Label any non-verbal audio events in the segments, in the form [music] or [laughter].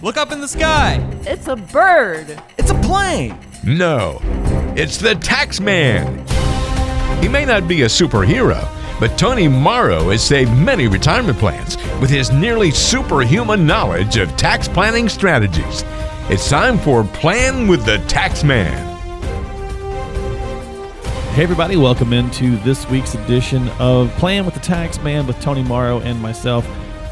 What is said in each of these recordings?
Look up in the sky. It's a bird. It's a plane. No, it's the tax man. He may not be a superhero, but Tony Morrow has saved many retirement plans with his nearly superhuman knowledge of tax planning strategies. It's time for Plan with the Tax Man. Hey, everybody, welcome into this week's edition of Plan with the Tax Man with Tony Morrow and myself.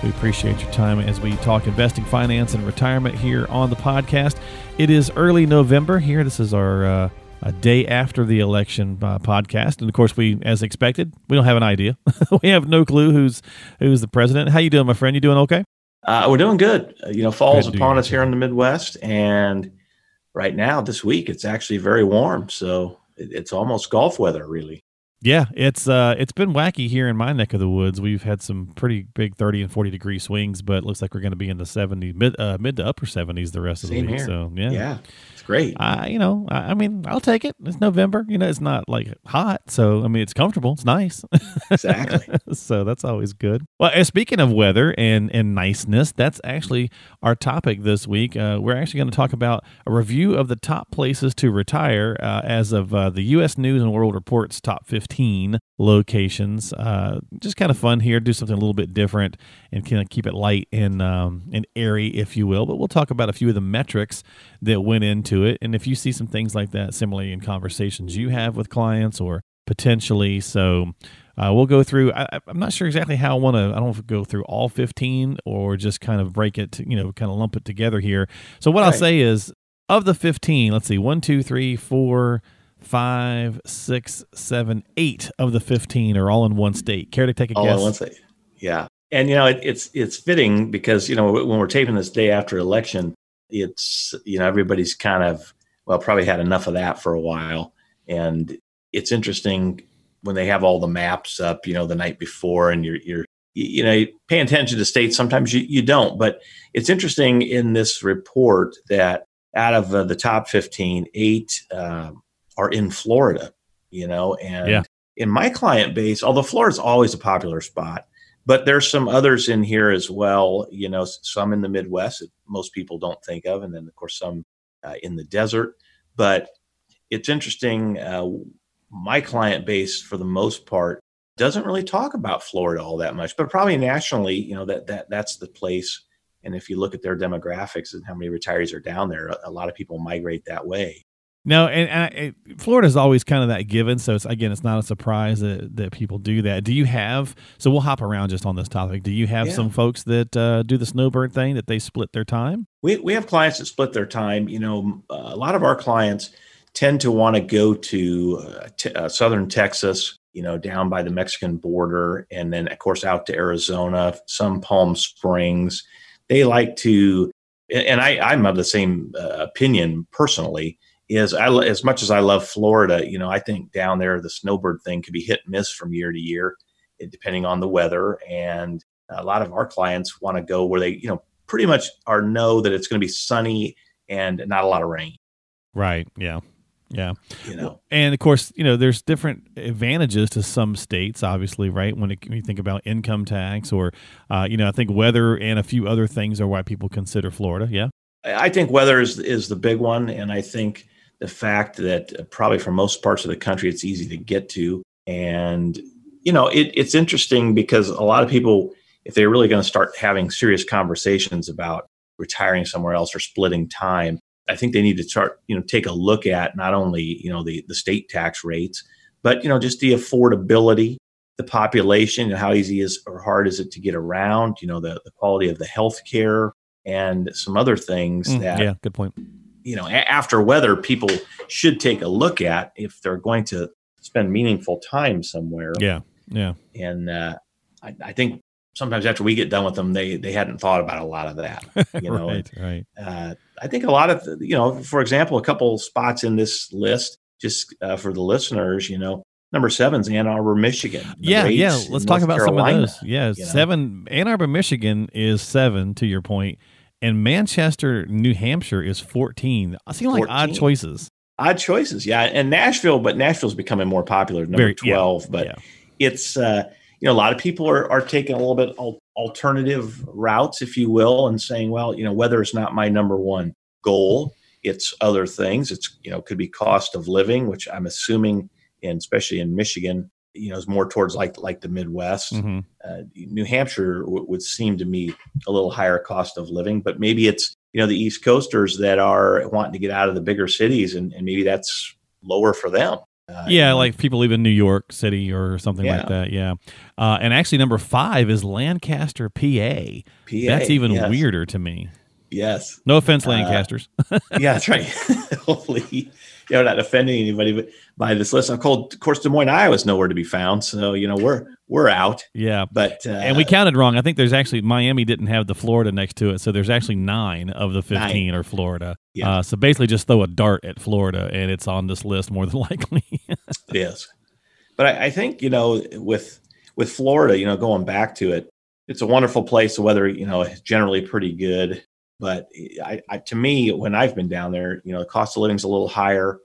We appreciate your time as we talk investing, finance, and retirement here on the podcast. It is early November here. This is our uh, a day after the election uh, podcast, and of course, we, as expected, we don't have an idea. [laughs] we have no clue who's who's the president. How you doing, my friend? You doing okay? Uh, we're doing good. Uh, you know, fall's Good upon us here in the Midwest, and right now this week it's actually very warm, so it's almost golf weather, really. Yeah, it's uh it's been wacky here in my neck of the woods. We've had some pretty big 30 and 40 degree swings, but it looks like we're going to be in the 70s, mid uh, mid to upper 70s the rest of Same the week. here. So, Yeah, yeah, it's great. I, you know, I, I mean, I'll take it. It's November. You know, it's not like hot, so I mean, it's comfortable. It's nice. Exactly. [laughs] so that's always good. Well, speaking of weather and and niceness, that's actually our topic this week. Uh, we're actually going to talk about a review of the top places to retire uh, as of uh, the U.S. News and World Report's top 15 locations. Uh, just kind of fun here. Do something a little bit different and kind of keep it light and um, and airy, if you will. But we'll talk about a few of the metrics that went into it, and if you see some things like that similarly in conversations you have with clients or potentially so. Uh, we'll go through. I, I'm not sure exactly how I want to. I don't know if we go through all 15 or just kind of break it. You know, kind of lump it together here. So what I'll say is, of the 15, let's see, one, two, three, four, five, six, seven, eight of the 15 are all in one state. Care to take a All guess? one state. Yeah, and you know it, it's it's fitting because you know when we're taping this day after election, it's you know everybody's kind of well probably had enough of that for a while, and it's interesting when they have all the maps up, you know, the night before, and you're you're you know paying attention to states. Sometimes you you don't, but it's interesting in this report that out of uh, the top 15, eight um, are in Florida. You know, and Yeah. in my client base, although Florida's always a popular spot, but there's some others in here as well. You know, some in the Midwest that most people don't think of, and then of course some uh, in the desert. But it's interesting. Uh, my client base, for the most part, doesn't really talk about Florida all that much, but probably nationally, you know that that that's the place. And if you look at their demographics and how many retirees are down there, a, a lot of people migrate that way. No, and, and I, Florida's always kind of that given. So it's again, it's not a surprise that, that people do that. Do you have? So we'll hop around just on this topic. Do you have Yeah. some folks that uh, do the snowbird thing that they split their time? We, we have clients that split their time. You know, uh, a lot of our clients tend to want to go to uh, t- uh, southern Texas, you know, down by the Mexican border, and then, of course, out to Arizona, some Palm Springs. They like to, and I, I'm of the same uh, opinion personally. Is I as much as I love Florida, you know, I think down there the snowbird thing could be hit and miss from year to year, depending on the weather. And a lot of our clients want to go where they, you know, pretty much are know that it's going to be sunny and not a lot of rain. Right. Yeah. Yeah. You know, And of course, you know, there's different advantages to some states, obviously, right? When, it, when you think about income tax or, uh, you know, I think weather and a few other things are why people consider Florida. Yeah. I I think weather is is the big one, and I think the fact that uh, probably for most parts of the country it's easy to get to, and you know, it, it's interesting because a lot of people, if they're really going to start having serious conversations about retiring somewhere else or splitting time, I think they need to start, you know, take a look at not only you know the the state tax rates, but you know just the affordability, the population, and how easy is or hard is it to get around, you know, the the quality of the health care and some other things Mm, that yeah. Good point. You know after weather people should take a look at if they're going to spend meaningful time somewhere Yeah. Yeah. and uh, I, I think sometimes after we get done with them they they hadn't thought about a lot of that [laughs] you know right. Right. uh, i think a lot of you know for example a couple spots in this list just uh, for the listeners you know number seven's ann arbor michigan Yeah, yeah. Let's talk North about some of those. Yeah, you know. seven. Ann Arbor, Michigan is seven. To your point, and Manchester, New Hampshire is fourteen. I seem like odd choices. odd choices yeah and nashville but nashville's becoming more popular number Very- yeah, 12 but yeah. it's uh you know, a lot of people are, are taking a little bit al- alternative routes, if you will, and saying, well, you know, weather is not my number one goal. It's other things. It's, you know, could be cost of living, which I'm assuming, and especially in Michigan, you know, is more towards like like the Midwest. Mm-hmm. Uh, New Hampshire w- would seem to me a little higher cost of living, but maybe it's you know the East Coasters that are wanting to get out of the bigger cities, and, and maybe that's lower for them. Uh, yeah, like people live in New York City or something yeah. like that. Yeah, uh, and actually, number five is Lancaster, PA. PA. That's even yes. weirder to me. Yes. No offense, uh, Lancasters. [laughs] Yeah, that's right. [laughs] Hopefully, [laughs] you know, not offending anybody, but by this list, I'm called, of course, Des Moines, Iowa is nowhere to be found. So, you know, we're, we're out. Yeah. But, uh, and we counted wrong. I think there's actually, Miami didn't have the Florida next to it. So there's actually nine of the 15 nine. are Florida. Yeah. Uh, so basically just throw a dart at Florida and it's on this list more than [laughs] likely. [laughs] yes. But I, I think, you know, with, with Florida, you know, going back to it, it's a wonderful place. The weather, you know, generally pretty good. But I, I, to me, when I've been down there, you know, the cost of living is a little higher.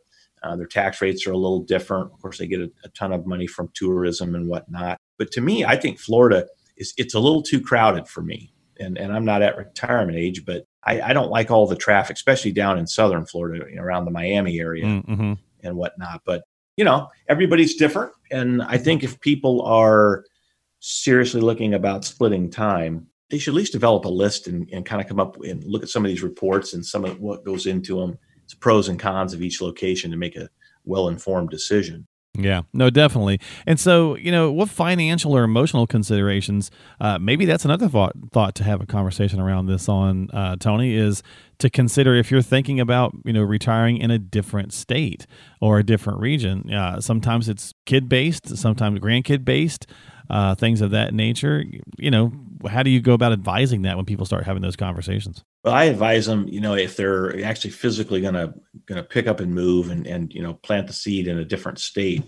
Uh, their tax rates are a little different. Of course, they get a, a, ton of money from tourism and whatnot. But to me, I think Florida is it's a little too crowded for me. And and I'm not at retirement age, but I, I don't like all the traffic, especially down in southern Florida, you know, around the Miami area mm-hmm. and whatnot. But you know, everybody's different, and I think if people are seriously looking about splitting time, they should at least develop a list and, and kind of come up and look at some of these reports and some of what goes into them, it's pros and cons of each location to make a well informed decision. Yeah, no, definitely. And so, you know, what financial or emotional considerations? Uh, maybe that's another thought thought to have a conversation around this on uh, Tony is to consider if you're thinking about you know retiring in a different state or a different region. Uh, sometimes it's kid based, sometimes grandkid based uh, things of that nature. You know, how do you go about advising that when people start having those conversations? Well, I advise them, you know, if they're actually physically going to going to pick up and move and and you know plant the seed in a different state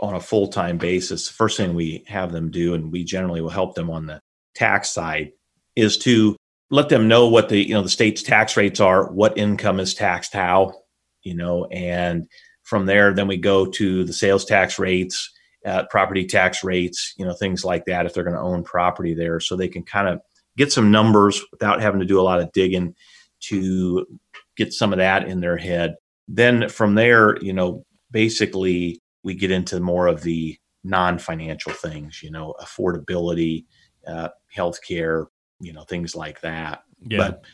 on a full time basis. The first thing we have them do, and we generally will help them on the tax side, is to let them know what the you know the state's tax rates are, what income is taxed how, you know, and from there, then we go to the sales tax rates uh, property tax rates, you know, things like that if they're going to own property there. So they can kind of get some numbers without having to do a lot of digging to get some of that in their head. Then from there, you know, basically we get into more of the non-financial things, you know, affordability, uh, healthcare, you know, things like that. Yeah. But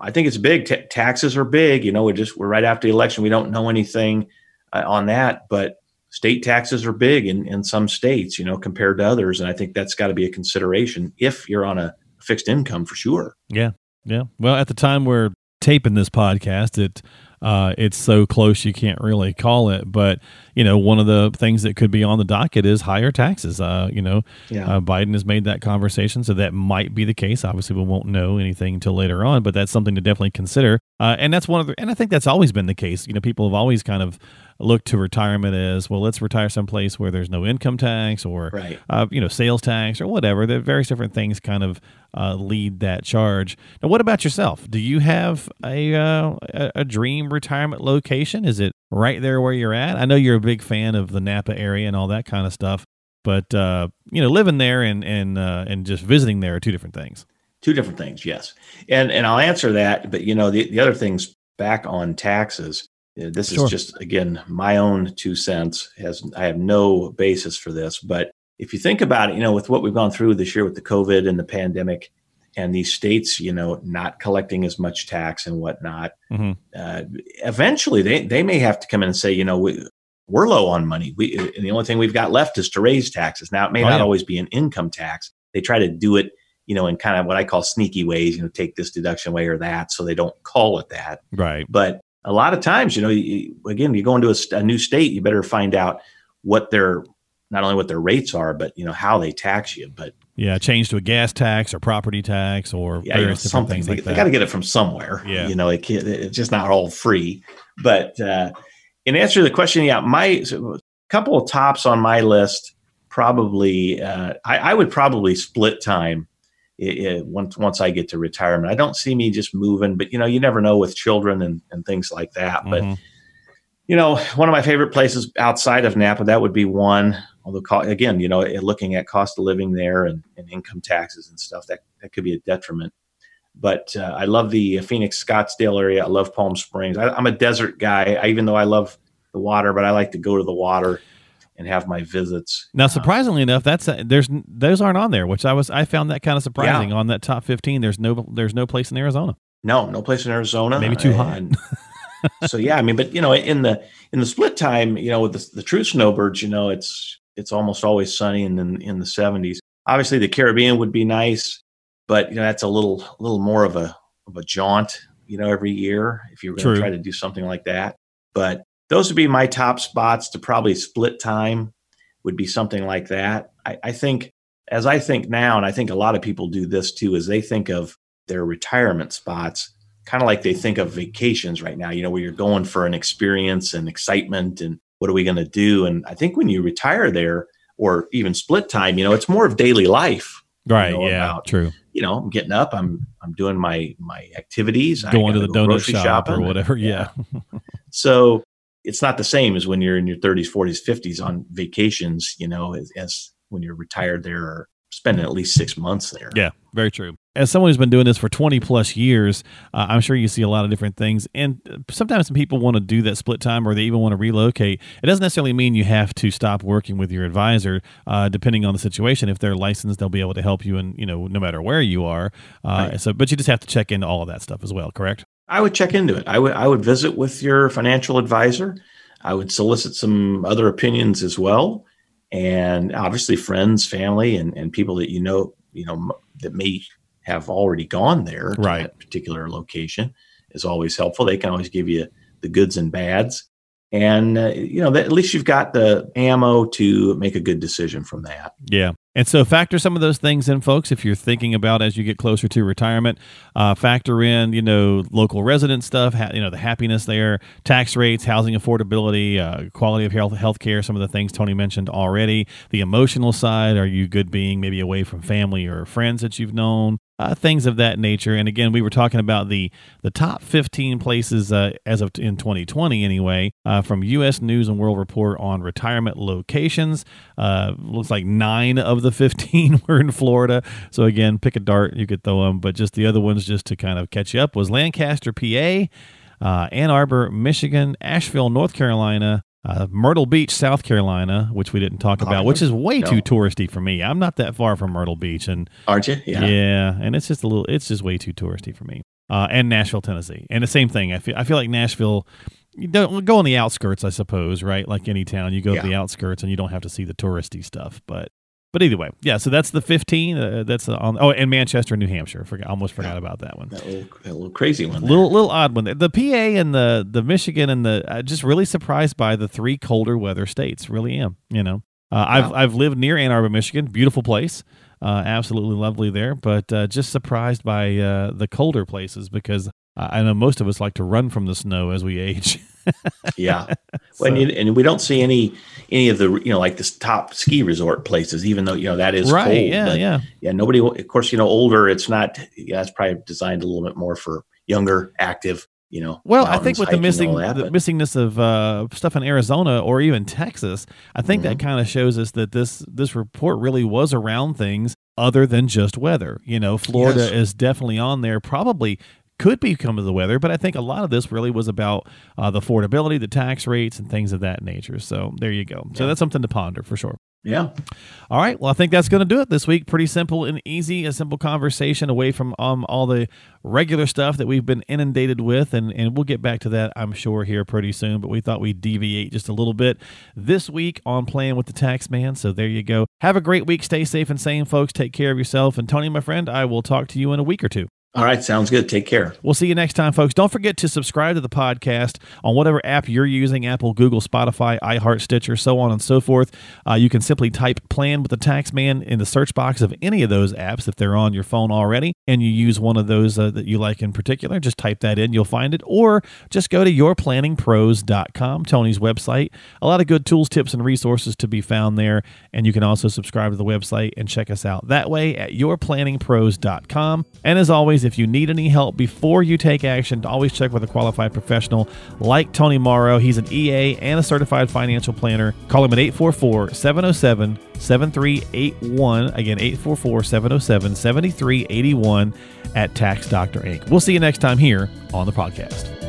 I think it's big. T- taxes are big. You know, we're just we're right after the election. We don't know anything uh, on that, but state taxes are big in, in some states, you know, compared to others. And I think that's got to be a consideration if you're on a fixed income for sure. Yeah. Yeah. Well, at the time we're taping this podcast, it uh, it's so close you can't really call it. But you know, one of the things that could be on the docket is higher taxes. Uh, you know, yeah. uh, Biden has made that conversation, so that might be the case. Obviously, we won't know anything until later on, but that's something to definitely consider. Uh, and that's one of the, and I think that's always been the case. You know, people have always kind of look to retirement as well let's retire someplace where there's no income tax or right. uh, you know sales tax or whatever. The various different things kind of uh, lead that charge. Now what about yourself? Do you have a, uh, a dream retirement location? Is it right there where you're at? I know you're a big fan of the napa area and all that kind of stuff but uh, you know living there and and uh, and just visiting there are two different things. Two different things yes. And and i'll answer that but you know the, the other things back on taxes this sure. is just again my own two cents. Has I have no basis for this, but if you think about it, you know, with what we've gone through this year with the COVID and the pandemic, and these states, you know, not collecting as much tax and whatnot, mm-hmm. uh, eventually they they may have to come in and say, you know, we, we're low on money. We and the only thing we've got left is to raise taxes. Now it may oh, not yeah. always be an income tax. They try to do it, you know, in kind of what I call sneaky ways. You know, take this deduction away or that, so they don't call it that. Right. But a lot of times, you know, you, again, you go into a, a, new state, you better find out what their not only what their rates are, but you know how they tax you. But yeah, change to a gas tax or property tax or yeah, you know, something. They, like they got to get it from somewhere. Yeah, you know, it it's just not all free. But uh, in answer to the question, yeah, my so a couple of tops on my list probably uh, I, I would probably split time it, it, once once I get to retirement. I don't see me just moving, but you know, you never know with children and, and things like that. Mm-hmm. But you know, one of my favorite places outside of Napa that would be one although again, you know, looking at cost of living there and, and income taxes and stuff, that that could be a detriment. But uh, I love the Phoenix Scottsdale area. I love Palm Springs. I, am a desert guy, I, even though I love the water, but I like to go to the water and have my visits. Now, surprisingly enough, that's uh, there's those aren't on there, which I was I found that kind of surprising. Yeah. On that top 15, there's no there's no place in Arizona. No, no place in Arizona. Maybe too hot. And so yeah, I mean, but you know, in the in the split time, you know, with the, the true snowbirds, you know, it's it's almost always sunny in in, in the 70s. Obviously, the Caribbean would be nice, but you know, that's a little little more of a of a jaunt, you know, every year if you're going to try to do something like that. But those would be my top spots to probably split time would be something like that. I, I think as I think now, and I think a lot of people do this too, is they think of their retirement spots kind of like they think of vacations right now, you know, where you're going for an experience and excitement and what are we going to do? And I think when you retire there or even split time, you know, it's more of daily life. Right. know, yeah. about- true. You know, I'm getting up, I'm I'm doing my my activities, Going to the go donut shop shopping. or whatever. Yeah. [laughs] So it's not the same as when you're in your 30s, 40s, 50s on vacations, you know, as, as when you're retired there or spending at least six months there. Yeah, very true. As someone who's been doing this for 20 plus years, uh, I'm sure you see a lot of different things. And uh, sometimes some people want to do that split time or they even want to relocate. It doesn't necessarily mean you have to stop working with your advisor, uh, depending on the situation. If they're licensed, they'll be able to help you, and you know, no matter where you are. Uh, Right. So, but you just have to check into all of that stuff as well. Correct? I would check into it. I would I would visit with your financial advisor. I would solicit some other opinions as well, and obviously friends, family, and, and people that you know you know that may have already gone there to Right. that particular location is always helpful. They can always give you the goods and bads, and uh, you know that at least you've got the ammo to make a good decision from that. Yeah. And so factor some of those things in, folks, if you're thinking about as you get closer to retirement. Uh, factor in, you know, local resident stuff, ha- you know, the happiness there, tax rates, housing affordability, uh, quality of health, healthcare, some of the things Tony mentioned already. The emotional side, are you good being maybe away from family or friends that you've known? Uh, things of that nature. And again, we were talking about the the top 15 places uh, as of in 2020 anyway, uh, from U.S. News and World Report on retirement locations. Uh, looks like nine of the 15 [laughs] were in Florida. So again, pick a dart, you could throw them. But just the other ones, just to kind of catch you up, was Lancaster, PA, uh, Ann Arbor, Michigan, Asheville, North Carolina. Uh, Myrtle Beach, South Carolina, which we didn't talk about, which is way no. too touristy for me. I'm not that far from Myrtle Beach, and Aren't you? yeah. Yeah, and it's just a little, it's just way too touristy for me. Uh, and Nashville, Tennessee, and the same thing. I feel, I feel like Nashville. You don't go on the outskirts, I suppose, right? Like any town, you go to the outskirts, and you don't have to see the touristy stuff. But, but either way, yeah. So that's the 15. Uh, that's on. Oh, and Manchester, New Hampshire. Forgot, almost forgot about that one. That little, that little crazy one. there. Little little odd one. there. The PA and the the Michigan and the uh, just really surprised by the three colder weather states. Really am. You know, uh, I've I've lived near Ann Arbor, Michigan. Beautiful place. Uh, absolutely lovely there, but uh, just surprised by uh, the colder places because I know most of us like to run from the snow as we age. [laughs] Yeah. So- and, you, and we don't see any any of the you know like this top ski resort places, even though you know that is right? cold. yeah, yeah. yeah. Nobody, of course, you know, older. It's not. Yeah, it's probably designed a little bit more for younger, active. You know. Well, I think with the missing that, the missingness of uh, stuff in Arizona or even Texas, I think that Mm-hmm. kind of shows us that this this report really was around things other than just weather. You know, Florida Yes. is definitely on there. Probably could become of the weather, but I think a lot of this really was about uh, the affordability, the tax rates, and things of that nature. So there you go. So Yeah. that's something to ponder for sure. yeah. All right. Well, I think that's going to do it this week. Pretty simple and easy. A simple conversation away from um, all the regular stuff that we've been inundated with. And, and we'll get back to that, I'm sure, here pretty soon. But we thought we'd deviate just a little bit this week on Playing with the Tax Man. So there you go. Have a great week. Stay safe and sane, folks. Take care of yourself. And Tony, my friend, I will talk to you in a week or two. All right. Sounds good. Take care. We'll see you next time, folks. Don't forget to subscribe to the podcast on whatever app you're using Apple, Google, Spotify, iHeart, Stitcher, so on and so forth. Uh, you can simply type Plan with the Tax Man in the search box of any of those apps if they're on your phone already, and you use one of those uh, that you like in particular. Just type that in, you'll find it. Or just go to yourplanningpros.com, Tony's website. A lot of good tools, tips, and resources to be found there. And you can also subscribe to the website and check us out that way at yourplanningpros.com. And as always, always, if you need any help before you take action, always check with a qualified professional like Tony Morrow. He's an EA and a certified financial planner. Call him at 844 707 7381. Again, 844 707 7381 at Tax Doctor Inc. We'll see you next time here on the podcast.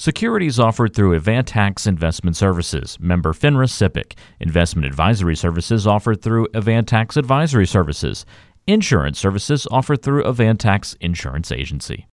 Securities offered through Avantax Investment Services, member FINRA SIPC. Investment advisory services offered through Avantax Advisory Services. Insurance services offered through Avantax Insurance Agency.